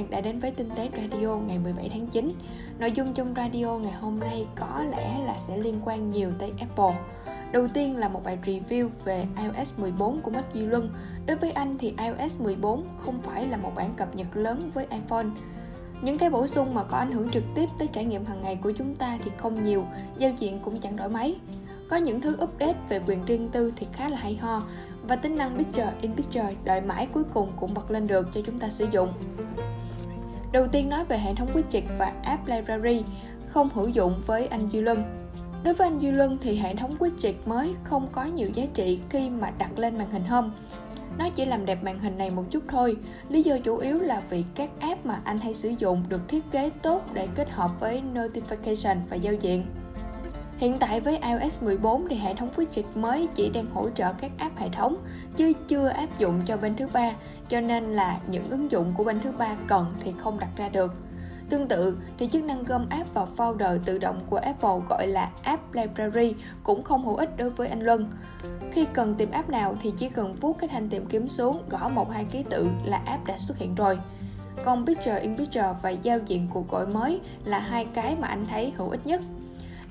bạn đã đến với Tinh tế Radio ngày 17 tháng 9. Nội dung trong radio ngày hôm nay có lẽ là sẽ liên quan nhiều tới Apple. Đầu tiên là một bài review về iOS 14 của Mất Duy Luân. Đối với anh thì iOS 14 không phải là một bản cập nhật lớn với iPhone. Những cái bổ sung mà có ảnh hưởng trực tiếp tới trải nghiệm hàng ngày của chúng ta thì không nhiều, giao diện cũng chẳng đổi mấy. Có những thứ update về quyền riêng tư thì khá là hay ho, và tính năng Picture in Picture đợi mãi cuối cùng cũng bật lên được cho chúng ta sử dụng. Đầu tiên nói về hệ thống widget và app library, không hữu dụng với anh Duy Luân. Đối với anh Duy Luân thì hệ thống widget mới không có nhiều giá trị khi mà đặt lên màn hình home. Nó chỉ làm đẹp màn hình này một chút thôi. Lý do chủ yếu là vì các app mà anh hay sử dụng được thiết kế tốt để kết hợp với notification và giao diện. Hiện tại với iOS 14 thì hệ thống widget mới chỉ đang hỗ trợ các app hệ thống chứ chưa áp dụng cho bên thứ ba, cho nên là những ứng dụng của bên thứ ba cần thì không đặt ra được. Tương tự thì chức năng gom app vào folder tự động của Apple gọi là App Library cũng không hữu ích đối với anh Luân. Khi cần tìm app nào thì chỉ cần vuốt cái thanh tìm kiếm xuống, gõ một hai ký tự là app đã xuất hiện rồi. Còn Picture in Picture và giao diện cuộc gọi mới là hai cái mà anh thấy hữu ích nhất.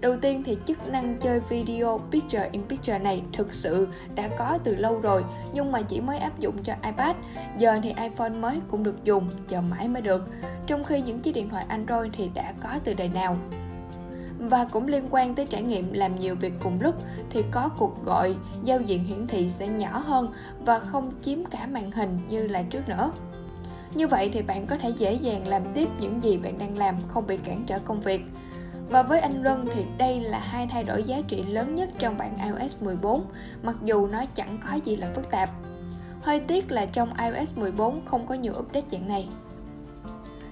Đầu tiên thì chức năng chơi video Picture in Picture này thực sự đã có từ lâu rồi nhưng mà chỉ mới áp dụng cho iPad. Giờ thì iPhone mới cũng được dùng, chờ mãi mới được. Trong khi những chiếc điện thoại Android thì đã có từ đời nào. Và cũng liên quan tới trải nghiệm làm nhiều việc cùng lúc thì có cuộc gọi, giao diện hiển thị sẽ nhỏ hơn và không chiếm cả màn hình như là trước nữa. Như vậy thì bạn có thể dễ dàng làm tiếp những gì bạn đang làm không bị cản trở công việc. Và với anh Luân thì đây là hai thay đổi giá trị lớn nhất trong bản iOS 14, mặc dù nó chẳng có gì là phức tạp. Hơi tiếc là trong iOS 14 không có nhiều update dạng này.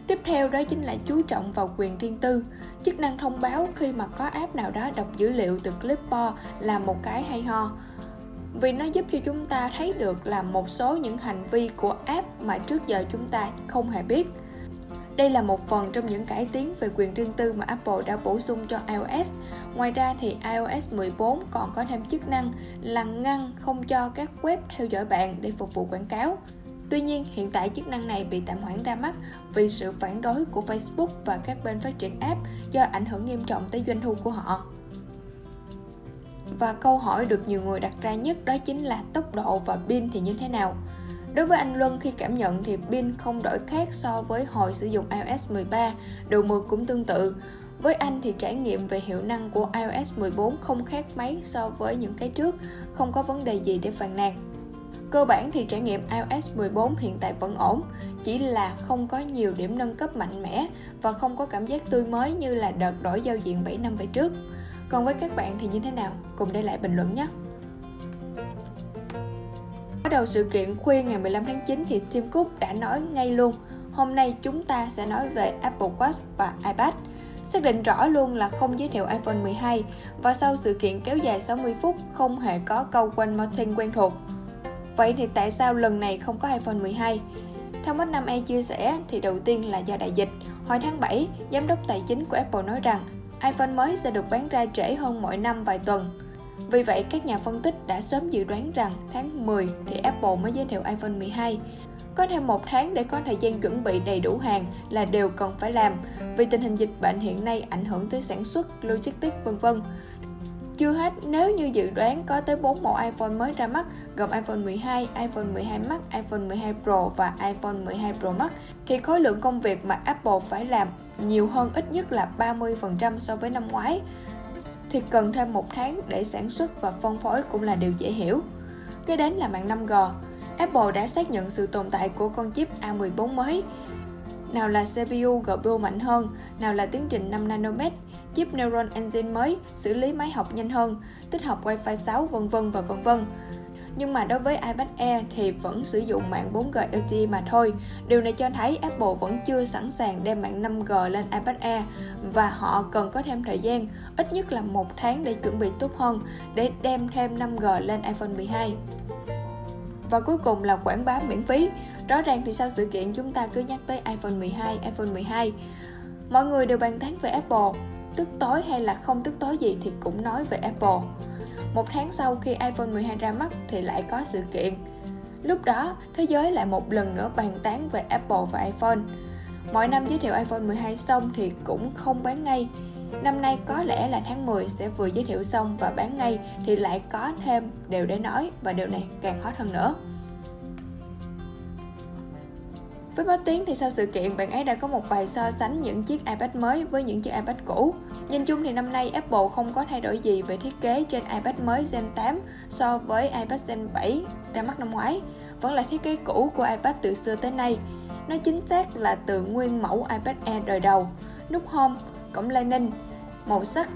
Tiếp theo đó chính là chú trọng vào quyền riêng tư. Chức năng thông báo khi mà có app nào đó đọc dữ liệu từ Clipboard là một cái hay ho. Vì nó giúp cho chúng ta thấy được là một số những hành vi của app mà trước giờ chúng ta không hề biết đây là một phần trong những cải tiến về quyền riêng tư mà Apple đã bổ sung cho iOS. Ngoài ra thì iOS 14 còn có thêm chức năng là ngăn không cho các web theo dõi bạn để phục vụ quảng cáo. Tuy nhiên, hiện tại chức năng này bị tạm hoãn ra mắt vì sự phản đối của Facebook và các bên phát triển app do ảnh hưởng nghiêm trọng tới doanh thu của họ. Và câu hỏi được nhiều người đặt ra nhất đó chính là tốc độ và pin thì như thế nào? Đối với anh Luân khi cảm nhận thì pin không đổi khác so với hồi sử dụng iOS 13, độ mượt cũng tương tự. Với anh thì trải nghiệm về hiệu năng của iOS 14 không khác mấy so với những cái trước, không có vấn đề gì để phàn nàn. Cơ bản thì trải nghiệm iOS 14 hiện tại vẫn ổn, chỉ là không có nhiều điểm nâng cấp mạnh mẽ và không có cảm giác tươi mới như là đợt đổi giao diện 7 năm về trước. Còn với các bạn thì như thế nào? Cùng để lại bình luận nhé! Bắt đầu sự kiện khuya ngày 15 tháng 9 thì Tim Cook đã nói ngay luôn Hôm nay chúng ta sẽ nói về Apple Watch và iPad. Xác định rõ luôn là không giới thiệu iPhone 12 Và sau sự kiện kéo dài 60 phút không hề có câu quanh Martin quen thuộc. Vậy thì tại sao lần này không có iPhone 12? Theo Mắt Năm A chia sẻ thì đầu tiên là do đại dịch. Hồi tháng 7, giám đốc tài chính của Apple nói rằng iPhone mới sẽ được bán ra trễ hơn mỗi năm vài tuần vì vậy, các nhà phân tích đã sớm dự đoán rằng tháng 10 thì Apple mới giới thiệu iPhone 12. Có thêm một tháng để có thời gian chuẩn bị đầy đủ hàng là điều cần phải làm vì tình hình dịch bệnh hiện nay ảnh hưởng tới sản xuất, logistics vân vân. Chưa hết, nếu như dự đoán có tới 4 mẫu iPhone mới ra mắt gồm iPhone 12, iPhone 12 Max, iPhone 12 Pro và iPhone 12 Pro Max thì khối lượng công việc mà Apple phải làm nhiều hơn ít nhất là 30% so với năm ngoái thì cần thêm một tháng để sản xuất và phân phối cũng là điều dễ hiểu. Kế đến là mạng 5G. Apple đã xác nhận sự tồn tại của con chip A14 mới. Nào là CPU GPU mạnh hơn, nào là tiến trình 5 nanomet, chip Neuron Engine mới, xử lý máy học nhanh hơn, tích hợp Wi-Fi 6 vân vân và vân vân nhưng mà đối với iPad Air thì vẫn sử dụng mạng 4G LTE mà thôi. Điều này cho thấy Apple vẫn chưa sẵn sàng đem mạng 5G lên iPad Air và họ cần có thêm thời gian, ít nhất là một tháng để chuẩn bị tốt hơn để đem thêm 5G lên iPhone 12. Và cuối cùng là quảng bá miễn phí. Rõ ràng thì sau sự kiện chúng ta cứ nhắc tới iPhone 12, iPhone 12. Mọi người đều bàn tán về Apple, tức tối hay là không tức tối gì thì cũng nói về Apple. Một tháng sau khi iPhone 12 ra mắt thì lại có sự kiện. Lúc đó, thế giới lại một lần nữa bàn tán về Apple và iPhone. Mỗi năm giới thiệu iPhone 12 xong thì cũng không bán ngay. Năm nay có lẽ là tháng 10 sẽ vừa giới thiệu xong và bán ngay thì lại có thêm điều để nói và điều này càng khó hơn nữa. Với báo tiếng thì sau sự kiện, bạn ấy đã có một bài so sánh những chiếc iPad mới với những chiếc iPad cũ. Nhìn chung thì năm nay Apple không có thay đổi gì về thiết kế trên iPad mới Gen 8 so với iPad Gen 7 ra mắt năm ngoái. Vẫn là thiết kế cũ của iPad từ xưa tới nay. Nó chính xác là từ nguyên mẫu iPad Air đời đầu. Nút Home, cổng Lightning, màu sắc,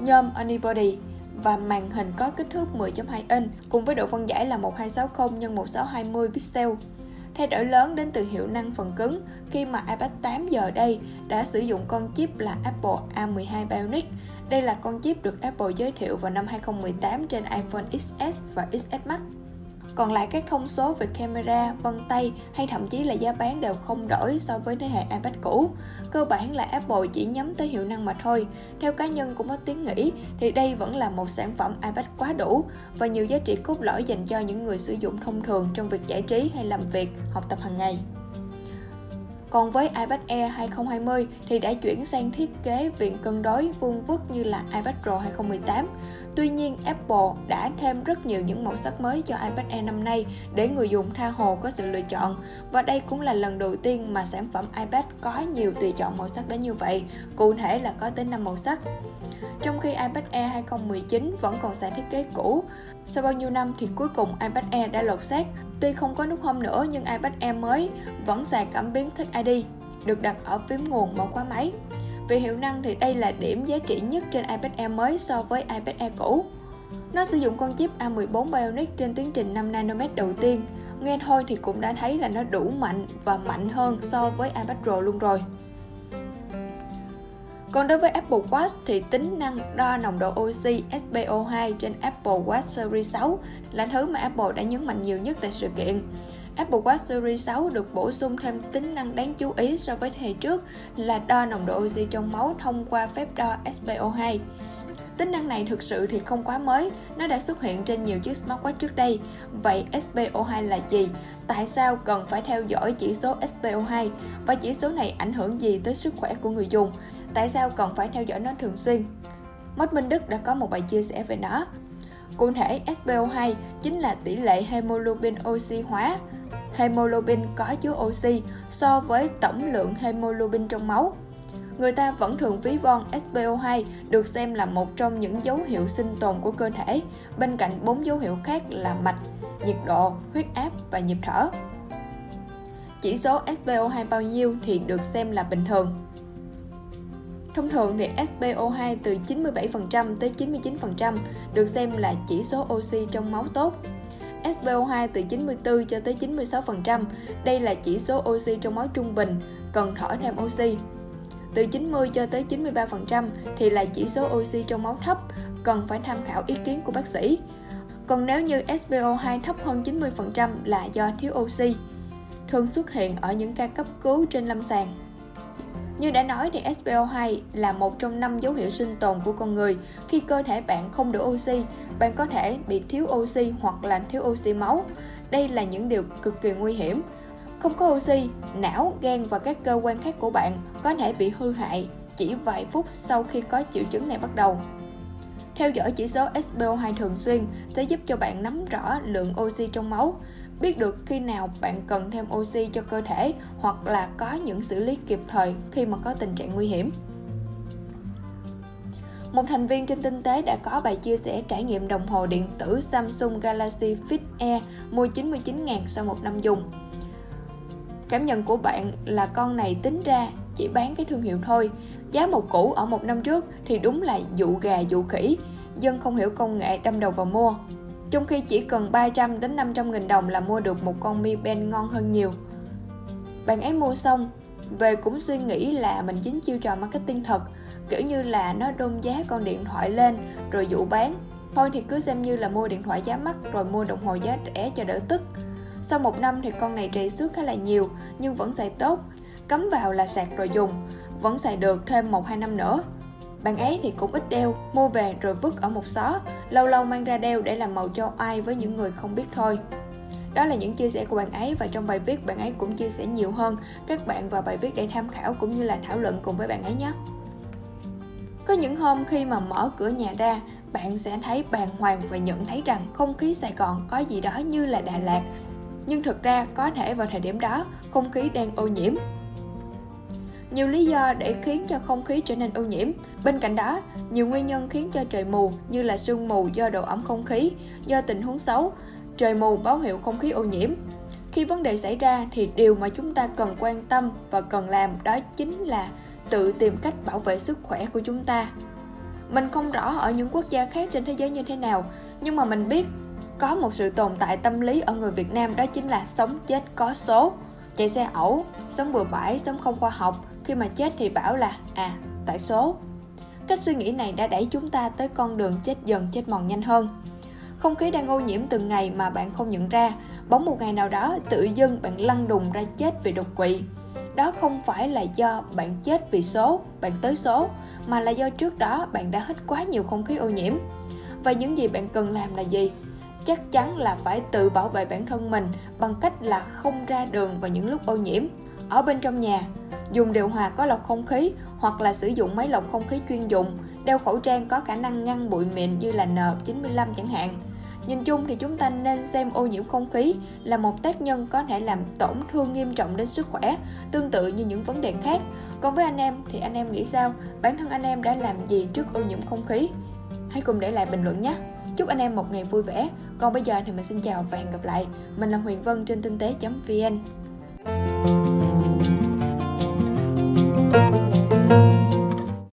nhôm Unibody và màn hình có kích thước 10.2 inch cùng với độ phân giải là 1260 x 1620 pixel. Thay đổi lớn đến từ hiệu năng phần cứng, khi mà iPad 8 giờ đây đã sử dụng con chip là Apple A12 Bionic. Đây là con chip được Apple giới thiệu vào năm 2018 trên iPhone XS và XS Max. Còn lại các thông số về camera, vân tay hay thậm chí là giá bán đều không đổi so với thế hệ iPad cũ. Cơ bản là Apple chỉ nhắm tới hiệu năng mà thôi. Theo cá nhân cũng có tiếng nghĩ thì đây vẫn là một sản phẩm iPad quá đủ và nhiều giá trị cốt lõi dành cho những người sử dụng thông thường trong việc giải trí hay làm việc, học tập hàng ngày. Còn với iPad Air 2020 thì đã chuyển sang thiết kế viền cân đối vuông vức như là iPad Pro 2018. Tuy nhiên, Apple đã thêm rất nhiều những màu sắc mới cho iPad Air năm nay để người dùng tha hồ có sự lựa chọn. Và đây cũng là lần đầu tiên mà sản phẩm iPad có nhiều tùy chọn màu sắc đến như vậy, cụ thể là có tới 5 màu sắc. Trong khi iPad Air 2019 vẫn còn xài thiết kế cũ, sau bao nhiêu năm thì cuối cùng iPad Air đã lột xác. Tuy không có nút home nữa nhưng iPad Air mới vẫn xài cảm biến Touch ID, được đặt ở phím nguồn mở khóa máy. Về hiệu năng thì đây là điểm giá trị nhất trên iPad Air mới so với iPad Air cũ. Nó sử dụng con chip A14 Bionic trên tiến trình 5 nanomet đầu tiên. Nghe thôi thì cũng đã thấy là nó đủ mạnh và mạnh hơn so với iPad Pro luôn rồi. Còn đối với Apple Watch thì tính năng đo nồng độ oxy SpO2 trên Apple Watch Series 6 là thứ mà Apple đã nhấn mạnh nhiều nhất tại sự kiện. Apple Watch Series 6 được bổ sung thêm tính năng đáng chú ý so với thế trước là đo nồng độ oxy trong máu thông qua phép đo SpO2. Tính năng này thực sự thì không quá mới, nó đã xuất hiện trên nhiều chiếc smartwatch trước đây. Vậy SpO2 là gì? Tại sao cần phải theo dõi chỉ số SpO2? Và chỉ số này ảnh hưởng gì tới sức khỏe của người dùng? Tại sao cần phải theo dõi nó thường xuyên? Mất Minh Đức đã có một bài chia sẻ về nó. Cụ thể, SpO2 chính là tỷ lệ hemoglobin oxy hóa. Hemoglobin có chứa oxy so với tổng lượng hemoglobin trong máu. Người ta vẫn thường ví von SpO2 được xem là một trong những dấu hiệu sinh tồn của cơ thể, bên cạnh bốn dấu hiệu khác là mạch, nhiệt độ, huyết áp và nhịp thở. Chỉ số SpO2 bao nhiêu thì được xem là bình thường. Thông thường thì SpO2 từ 97% tới 99% được xem là chỉ số oxy trong máu tốt. SpO2 từ 94 cho tới 96%, đây là chỉ số oxy trong máu trung bình, cần thở thêm oxy. Từ 90 cho tới 93% thì là chỉ số oxy trong máu thấp, cần phải tham khảo ý kiến của bác sĩ. Còn nếu như SpO2 thấp hơn 90% là do thiếu oxy, thường xuất hiện ở những ca cấp cứu trên lâm sàng. Như đã nói thì SPO2 là một trong năm dấu hiệu sinh tồn của con người. Khi cơ thể bạn không đủ oxy, bạn có thể bị thiếu oxy hoặc là thiếu oxy máu. Đây là những điều cực kỳ nguy hiểm. Không có oxy, não, gan và các cơ quan khác của bạn có thể bị hư hại chỉ vài phút sau khi có triệu chứng này bắt đầu. Theo dõi chỉ số SPO2 thường xuyên sẽ giúp cho bạn nắm rõ lượng oxy trong máu, biết được khi nào bạn cần thêm oxy cho cơ thể hoặc là có những xử lý kịp thời khi mà có tình trạng nguy hiểm. Một thành viên trên tinh tế đã có bài chia sẻ trải nghiệm đồng hồ điện tử Samsung Galaxy Fit Air mua 99.000 sau một năm dùng. Cảm nhận của bạn là con này tính ra chỉ bán cái thương hiệu thôi. Giá một cũ ở một năm trước thì đúng là dụ gà dụ khỉ. Dân không hiểu công nghệ đâm đầu vào mua. Trong khi chỉ cần 300 đến 500 nghìn đồng là mua được một con Mi Band ngon hơn nhiều. Bạn ấy mua xong, về cũng suy nghĩ là mình chính chiêu trò marketing thật, kiểu như là nó đôn giá con điện thoại lên rồi dụ bán. Thôi thì cứ xem như là mua điện thoại giá mắc rồi mua đồng hồ giá rẻ cho đỡ tức. Sau một năm thì con này trầy xước khá là nhiều nhưng vẫn xài tốt, cắm vào là sạc rồi dùng, vẫn xài được thêm 1-2 năm nữa. Bạn ấy thì cũng ít đeo, mua về rồi vứt ở một xó, lâu lâu mang ra đeo để làm màu cho ai với những người không biết thôi. đó là những chia sẻ của bạn ấy và trong bài viết bạn ấy cũng chia sẻ nhiều hơn các bạn vào bài viết để tham khảo cũng như là thảo luận cùng với bạn ấy nhé. Có những hôm khi mà mở cửa nhà ra bạn sẽ thấy bàng hoàng và nhận thấy rằng không khí Sài Gòn có gì đó như là Đà Lạt. Nhưng thực ra có thể vào thời điểm đó không khí đang ô nhiễm nhiều lý do để khiến cho không khí trở nên ô nhiễm. Bên cạnh đó, nhiều nguyên nhân khiến cho trời mù như là sương mù do độ ẩm không khí, do tình huống xấu, trời mù báo hiệu không khí ô nhiễm. Khi vấn đề xảy ra thì điều mà chúng ta cần quan tâm và cần làm đó chính là tự tìm cách bảo vệ sức khỏe của chúng ta. Mình không rõ ở những quốc gia khác trên thế giới như thế nào, nhưng mà mình biết có một sự tồn tại tâm lý ở người Việt Nam đó chính là sống chết có số chạy xe ẩu sống bừa bãi sống không khoa học khi mà chết thì bảo là à tại số. Cách suy nghĩ này đã đẩy chúng ta tới con đường chết dần, chết mòn nhanh hơn. Không khí đang ô nhiễm từng ngày mà bạn không nhận ra bóng một ngày nào đó tự dưng bạn lăn đùng ra chết vì đột quỵ. Đó không phải là do bạn chết vì số, bạn tới số, mà là do trước đó bạn đã hít quá nhiều không khí ô nhiễm. Và những gì bạn cần làm là gì? Chắc chắn là phải tự bảo vệ bản thân mình bằng cách là không ra đường vào những lúc ô nhiễm. Ở bên trong nhà dùng điều hòa có lọc không khí hoặc là sử dụng máy lọc không khí chuyên dụng đeo khẩu trang có khả năng ngăn bụi mịn như là N95 chẳng hạn Nhìn chung thì chúng ta nên xem ô nhiễm không khí là một tác nhân có thể làm tổn thương nghiêm trọng đến sức khỏe, tương tự như những vấn đề khác. Còn với anh em thì anh em nghĩ sao? Bản thân anh em đã làm gì trước ô nhiễm không khí? Hãy cùng để lại bình luận nhé! Chúc anh em một ngày vui vẻ. Còn bây giờ thì mình xin chào và hẹn gặp lại. Mình là Huyền Vân trên tinh tế.vn